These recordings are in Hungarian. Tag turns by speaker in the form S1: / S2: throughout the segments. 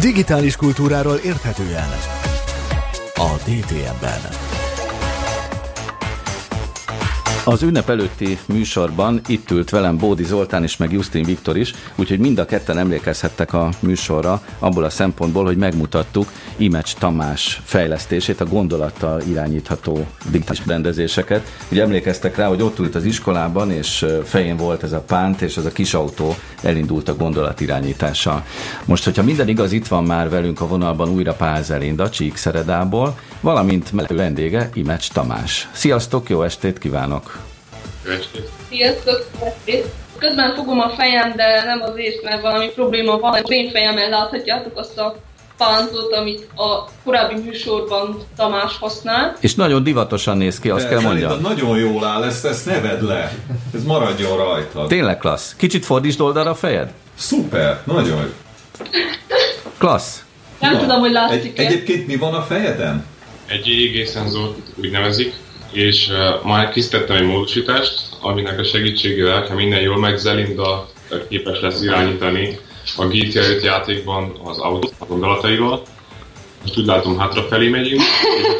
S1: Digitális kultúráról érthetően a DTM-ben. Az ünnep előtti műsorban itt ült velem Bódi Zoltán és meg Justin Viktor is, úgyhogy mind a ketten emlékezhettek a műsorra abból a szempontból, hogy megmutattuk Imecs Tamás fejlesztését, a gondolattal irányítható digitális rendezéseket. Ugye emlékeztek rá, hogy ott ült az iskolában, és fején volt ez a pánt, és ez a kis autó elindult a gondolat irányítással. Most, hogyha minden igaz, itt van már velünk a vonalban újra Páz Elinda, Csíkszeredából, valamint vendége Imecs Tamás. Sziasztok, jó estét kívánok!
S2: Sziasztok! Közben fogom a fejem, de nem azért, mert valami probléma van. Az én fejemmel láthatjátok azt a pántot, amit a korábbi műsorban Tamás használ.
S1: És nagyon divatosan néz ki, azt de kell mondjam.
S3: Nagyon jól áll, ezt, ezt ne vedd le. Ez maradjon rajta.
S1: Tényleg klassz. Kicsit fordítsd oldalra a fejed?
S3: Szuper, nagyon.
S1: Klassz.
S2: Nem Na, tudom, hogy látszik
S3: egy, Egyébként mi van a fejeden?
S4: Egy EEG szenzor, úgy nevezik, és uh, már készítettem egy módosítást, aminek a segítségével, ha minden jól megy, Zelinda képes lesz irányítani a GTA 5 játékban az autó gondolataival. Most úgy látom, hátrafelé megyünk.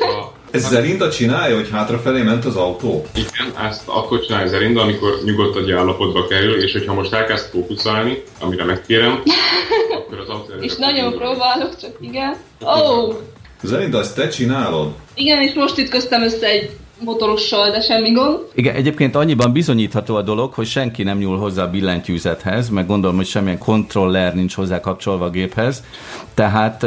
S3: a ez Zerinda csinálja, hogy hátrafelé ment az autó?
S4: Igen, ezt akkor csinálja Zerinda, amikor nyugodt egy állapotba kerül, és hogyha most elkezd fókuszálni, amire megkérem, akkor az autó...
S2: és nagyon próbálok, csak igen. Oh!
S3: Zerinda, ezt te csinálod?
S2: Igen, és most ütköztem össze egy motorossal, de semmi gond.
S1: Igen, egyébként annyiban bizonyítható a dolog, hogy senki nem nyúl hozzá a billentyűzethez, meg gondolom, hogy semmilyen kontroller nincs hozzá kapcsolva a géphez, tehát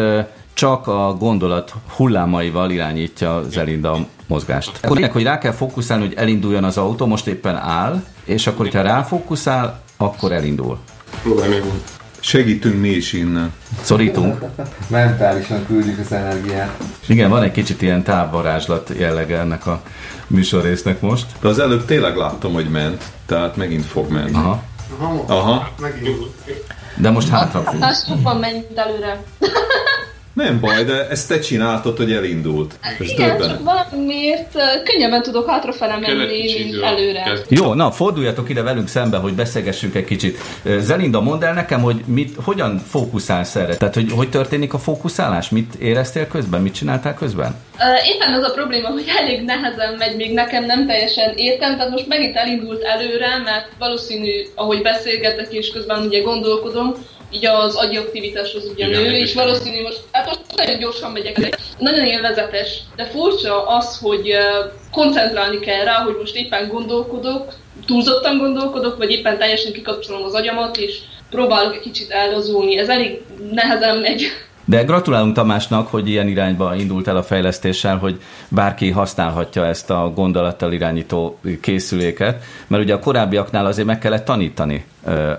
S1: csak a gondolat hullámaival irányítja Zelinda a mozgást. Akkor hogy rá kell fókuszálni, hogy elinduljon az autó, most éppen áll, és akkor, hogyha ráfókuszál, akkor elindul.
S3: Segítünk mi is innen.
S1: Szorítunk.
S5: Mentálisan küldjük az energiát.
S1: Igen, van egy kicsit ilyen távvarázslat jellege ennek a műsorrésznek most.
S3: De az előbb tényleg láttam, hogy ment, tehát megint fog menni.
S1: Aha.
S5: Aha.
S3: Aha.
S5: Megint.
S1: De most hátra fog.
S2: Hát sokan menjünk előre.
S3: Nem baj, de ezt te csináltad, hogy elindult.
S2: Ez Igen, csak valamiért könnyebben tudok hátrafele menni, mint előre. Kezd.
S1: Jó, na, forduljatok ide velünk szembe, hogy beszélgessünk egy kicsit. Zelinda, mondd el nekem, hogy mit, hogyan fókuszálsz erre? Tehát, hogy hogy történik a fókuszálás? Mit éreztél közben? Mit csináltál közben?
S2: Éppen az a probléma, hogy elég nehezen megy, még nekem nem teljesen értem, tehát most megint elindult előre, mert valószínű, ahogy beszélgetek és közben ugye gondolkodom, így az agyi aktivitás az ugye nő, és valószínű most, hát most nagyon gyorsan megyek, nagyon élvezetes, de furcsa az, hogy koncentrálni kell rá, hogy most éppen gondolkodok, túlzottan gondolkodok, vagy éppen teljesen kikapcsolom az agyamat, és próbálok egy kicsit eldazulni. Ez elég nehezen megy.
S1: De gratulálunk Tamásnak, hogy ilyen irányba indult el a fejlesztéssel, hogy bárki használhatja ezt a gondolattal irányító készüléket, mert ugye a korábbiaknál azért meg kellett tanítani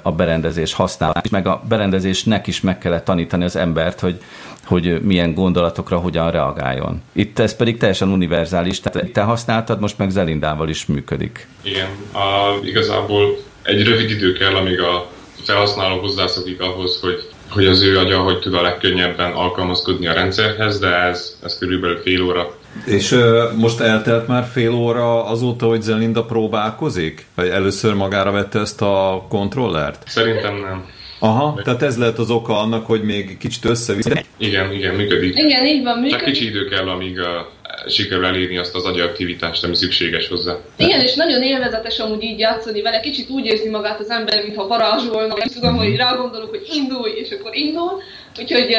S1: a berendezés használást, meg a berendezésnek is meg kellett tanítani az embert, hogy, hogy milyen gondolatokra hogyan reagáljon. Itt ez pedig teljesen univerzális, tehát te használtad, most meg Zelindával is működik.
S4: Igen, a, igazából egy rövid idő kell, amíg a felhasználó hozzászokik ahhoz, hogy hogy az ő agya hogy tud a legkönnyebben alkalmazkodni a rendszerhez, de ez, ez körülbelül fél óra.
S3: És uh, most eltelt már fél óra azóta, hogy Zelinda próbálkozik? Vagy először magára vette ezt a kontrollert?
S4: Szerintem nem.
S3: Aha, de... tehát ez lehet az oka annak, hogy még kicsit összevisz.
S4: Igen, igen, működik.
S2: Igen, így van, működik.
S4: Csak kicsi idő kell, amíg a, sikerül elérni azt az agyaktivitást, ami szükséges hozzá.
S2: Igen, és nagyon élvezetes amúgy így játszani vele, kicsit úgy érzi magát az ember, mintha varázsolna, és tudom, hogy rá gondolok, hogy indulj, és akkor indul. Úgyhogy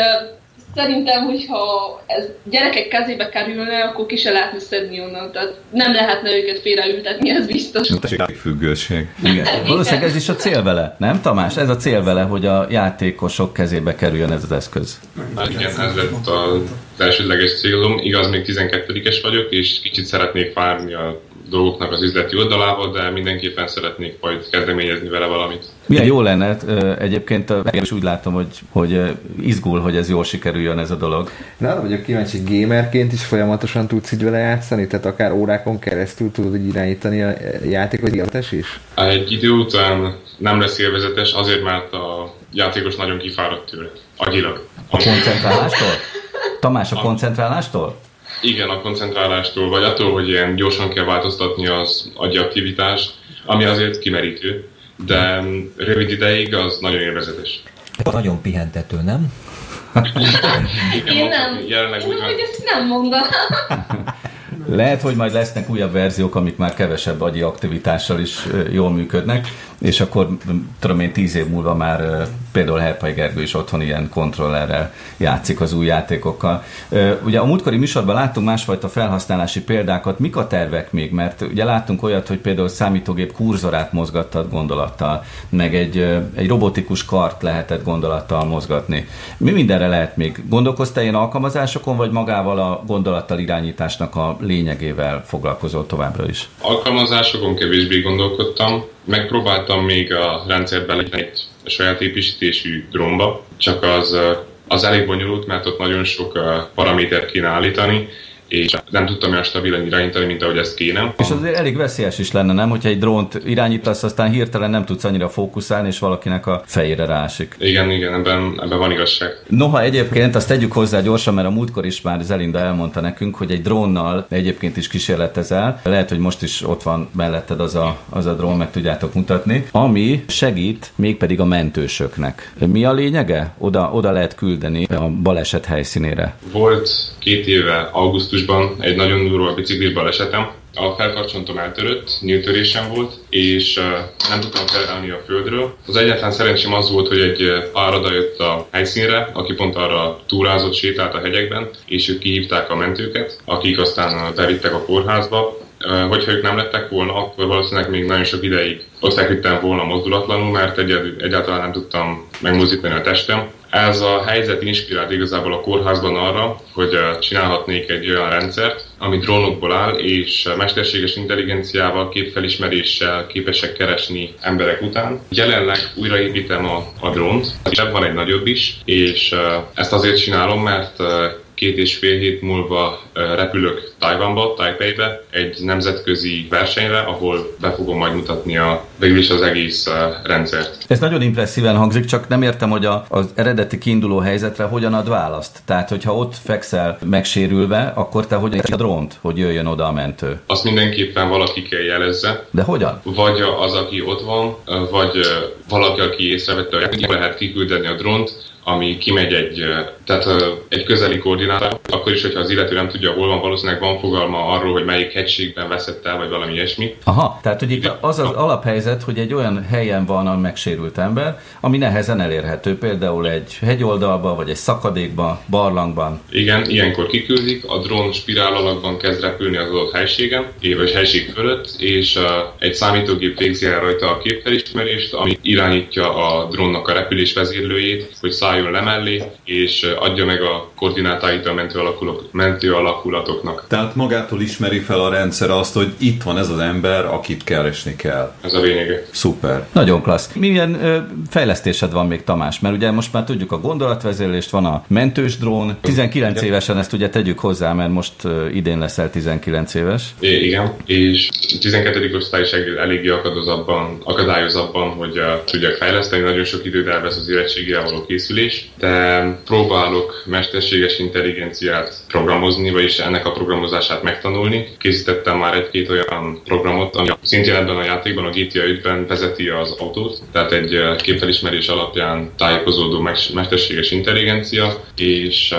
S2: Szerintem, hogyha ez gyerekek kezébe kerülne, akkor ki se lehetne szedni onnan. Tehát nem lehetne őket félreültetni, ez biztos.
S3: Függőség.
S1: Igen. Valószínűleg ez is a cél vele, nem Tamás? Ez a cél vele, hogy a játékosok kezébe kerüljön ez az eszköz.
S4: Igen, ez lett az elsődleges célom. Igaz, még 12-es vagyok, és kicsit szeretnék várni a dolgoknak az üzleti oldalával, de mindenképpen szeretnék majd kezdeményezni vele valamit.
S1: Milyen jó lenne, egyébként is úgy látom, hogy, hogy izgul, hogy ez jól sikerüljön ez a dolog.
S5: Na, arra vagyok kíváncsi, gamerként is folyamatosan tudsz így vele játszani, tehát akár órákon keresztül tudod így irányítani a játékot, élvezetes is?
S4: Egy idő után nem lesz élvezetes, azért mert a játékos nagyon kifáradt tőle, agyilag.
S1: A koncentrálástól? Tamás, a koncentrálástól?
S4: Igen, a koncentrálástól, vagy attól, hogy ilyen gyorsan kell változtatni az agyi aktivitás, ami azért kimerítő, de rövid ideig az nagyon élvezetes.
S6: Nagyon pihentető, nem?
S2: Én nem.
S4: Jelenleg
S2: Én
S4: úgy
S2: nem, ezt nem mondanám.
S1: Lehet, hogy majd lesznek újabb verziók, amik már kevesebb agyi aktivitással is jól működnek, és akkor tudom én tíz év múlva már például Herpai Gergő is otthon ilyen kontrollerrel játszik az új játékokkal. Ugye a múltkori műsorban láttunk másfajta felhasználási példákat. Mik a tervek még? Mert ugye láttunk olyat, hogy például számítógép kurzorát mozgattad gondolattal, meg egy, egy robotikus kart lehetett gondolattal mozgatni. Mi mindenre lehet még? Gondolkoztál ilyen alkalmazásokon, vagy magával a gondolattal irányításnak a lényegével foglalkozol továbbra is?
S4: Alkalmazásokon kevésbé gondolkodtam. Megpróbáltam még a rendszert beletenni egy saját építésű drónba, csak az, az elég bonyolult, mert ott nagyon sok paramétert kéne állítani, és nem tudtam olyan stabilan irányítani, mint ahogy ezt kéne.
S1: És azért elég veszélyes is lenne, nem? Hogyha egy drónt irányítasz, aztán hirtelen nem tudsz annyira fókuszálni, és valakinek a fejére rásik.
S4: Igen, igen, ebben, ebben van igazság.
S1: Noha egyébként azt tegyük hozzá gyorsan, mert a múltkor is már Zelinda elmondta nekünk, hogy egy drónnal egyébként is kísérletezel. Lehet, hogy most is ott van melletted az a, az a drón, meg tudjátok mutatni, ami segít mégpedig a mentősöknek. Mi a lényege? Oda, oda lehet küldeni a baleset helyszínére.
S4: Volt két éve augusztusban egy nagyon durva biciklis balesetem. A felkarcsontom eltörött, nyíltörésem volt, és nem tudtam felállni a földről. Az egyetlen szerencsém az volt, hogy egy pár oda jött a helyszínre, aki pont arra túrázott, sétált a hegyekben, és ők kihívták a mentőket, akik aztán bevittek a kórházba. Hogyha ők nem lettek volna, akkor valószínűleg még nagyon sok ideig feküdtem volna mozdulatlanul, mert egyáltalán nem tudtam megmozdítani a testem. Ez a helyzet inspirált igazából a kórházban arra, hogy csinálhatnék egy olyan rendszert, ami drónokból áll, és mesterséges intelligenciával, képfelismeréssel képesek keresni emberek után. Jelenleg újraépítem a, a drónt, és ebben van egy nagyobb is, és ezt azért csinálom, mert két és fél hét múlva repülök Tajvanba, Taipeibe, egy nemzetközi versenyre, ahol be fogom majd mutatni a, végül is az egész rendszert.
S1: Ez nagyon impresszíven hangzik, csak nem értem, hogy a, az eredeti kiinduló helyzetre hogyan ad választ. Tehát, hogyha ott fekszel megsérülve, akkor te hogyan a drónt, hogy jöjjön oda a mentő.
S4: Azt mindenképpen valaki kell jelezze,
S1: De hogyan?
S4: vagy az, aki ott van, vagy valaki, aki észrevette, hogy lehet kiküldeni a drónt, ami kimegy egy, tehát, egy közeli koordinátára, akkor is, hogyha az illető nem tudja, hol van, valószínűleg van fogalma arról, hogy melyik hegységben veszett el, vagy valami ilyesmi.
S1: Aha, tehát hogy itt az az alaphelyzet, hogy egy olyan helyen van a megsérült ember, ami nehezen elérhető, például egy hegyoldalba, vagy egy szakadékba, barlangban.
S4: Igen, ilyenkor kiküldik, a drón spirál alakban kezd repülni az adott helységen, vagy helység fölött, és egy számítógép végzi el rajta a képfelismerést, ami irányítja a drónnak a repülés vezérlőjét, hogy szálljon le mellé, és adja meg a koordinátáit a mentő, alakulok, mentő alakulatoknak.
S3: Tehát magától ismeri fel a rendszer azt, hogy itt van ez az ember, akit keresni kell.
S4: Ez a lényege.
S3: Szuper.
S1: Nagyon klassz. Milyen ö, fejlesztésed van még, Tamás? Mert ugye most már tudjuk a gondolatvezérlést, van a mentős drón. 19 évesen ezt ugye tegyük hozzá, mert most ö, idén leszel 19 éves.
S4: É, igen, és 12. osztály is eléggé akadályoz abban, akadályoz abban, hogy uh, tudjak fejleszteni, nagyon sok időt elvesz az érettségivel való készülés, de próbálok mesterséges intelligenciát programozni, vagyis ennek a programozását megtanulni. Készítettem már egy-két olyan programot, ami szintén ebben a játékban, a GTA 5-ben vezeti az autót, tehát egy képfelismerés alapján tájékozódó mesterséges intelligencia, és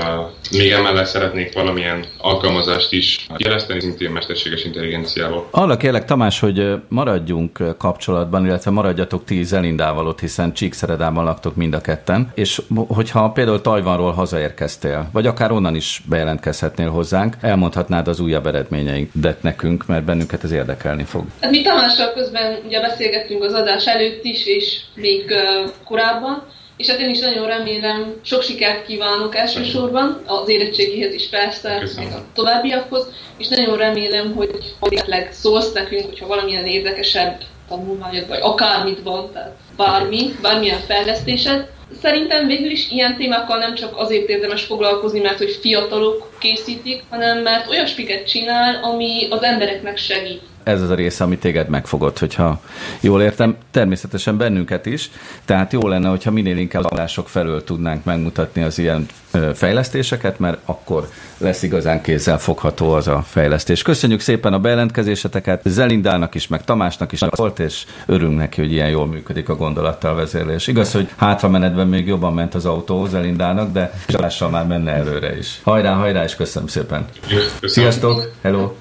S4: még emellett szeretnék valamilyen alkalmazást is fejleszteni, szintén mesterséges intelligenciával.
S1: Arra kérlek, Tamás, hogy maradjunk kapcsolatban, illetve maradjatok ti Zelindával ott, hiszen Csíkszeredában laktok mind a ketten, és hogyha például Tajvanról hazaérkeztél, vagy akár onnan is bejelentkezhetnél hozzánk, elmondhatnád az újabb eredményeidet nekünk, mert bennünket ez érdekelni fog.
S2: Hát mi Tamással közben ugye beszélgettünk az adás előtt is, és még uh, korábban, és hát én is nagyon remélem, sok sikert kívánok elsősorban, az érettségihez is persze, meg a továbbiakhoz, és nagyon remélem, hogy esetleg szólsz nekünk, hogyha valamilyen érdekesebb tanulmányod, vagy akármit van, tehát bármi, bármilyen fejlesztésed. Szerintem végül is ilyen témákkal nem csak azért érdemes foglalkozni, mert hogy fiatalok készítik, hanem mert olyasmiket csinál, ami az embereknek segít.
S1: Ez az a része, ami téged megfogott, hogyha jól értem, természetesen bennünket is, tehát jó lenne, hogyha minél inkább állások felől tudnánk megmutatni az ilyen fejlesztéseket, mert akkor lesz igazán kézzel fogható az a fejlesztés. Köszönjük szépen a bejelentkezéseteket, Zelindának is, meg Tamásnak is volt, és örülünk neki, hogy ilyen jól működik a gondolattal vezérlés. Igaz, hogy hátramenetben még jobban ment az autó Zelindának, de zsalással már menne előre is. Hajrá, hajrá, és köszönöm szépen.
S4: Köszönöm.
S1: Sziasztok, hello!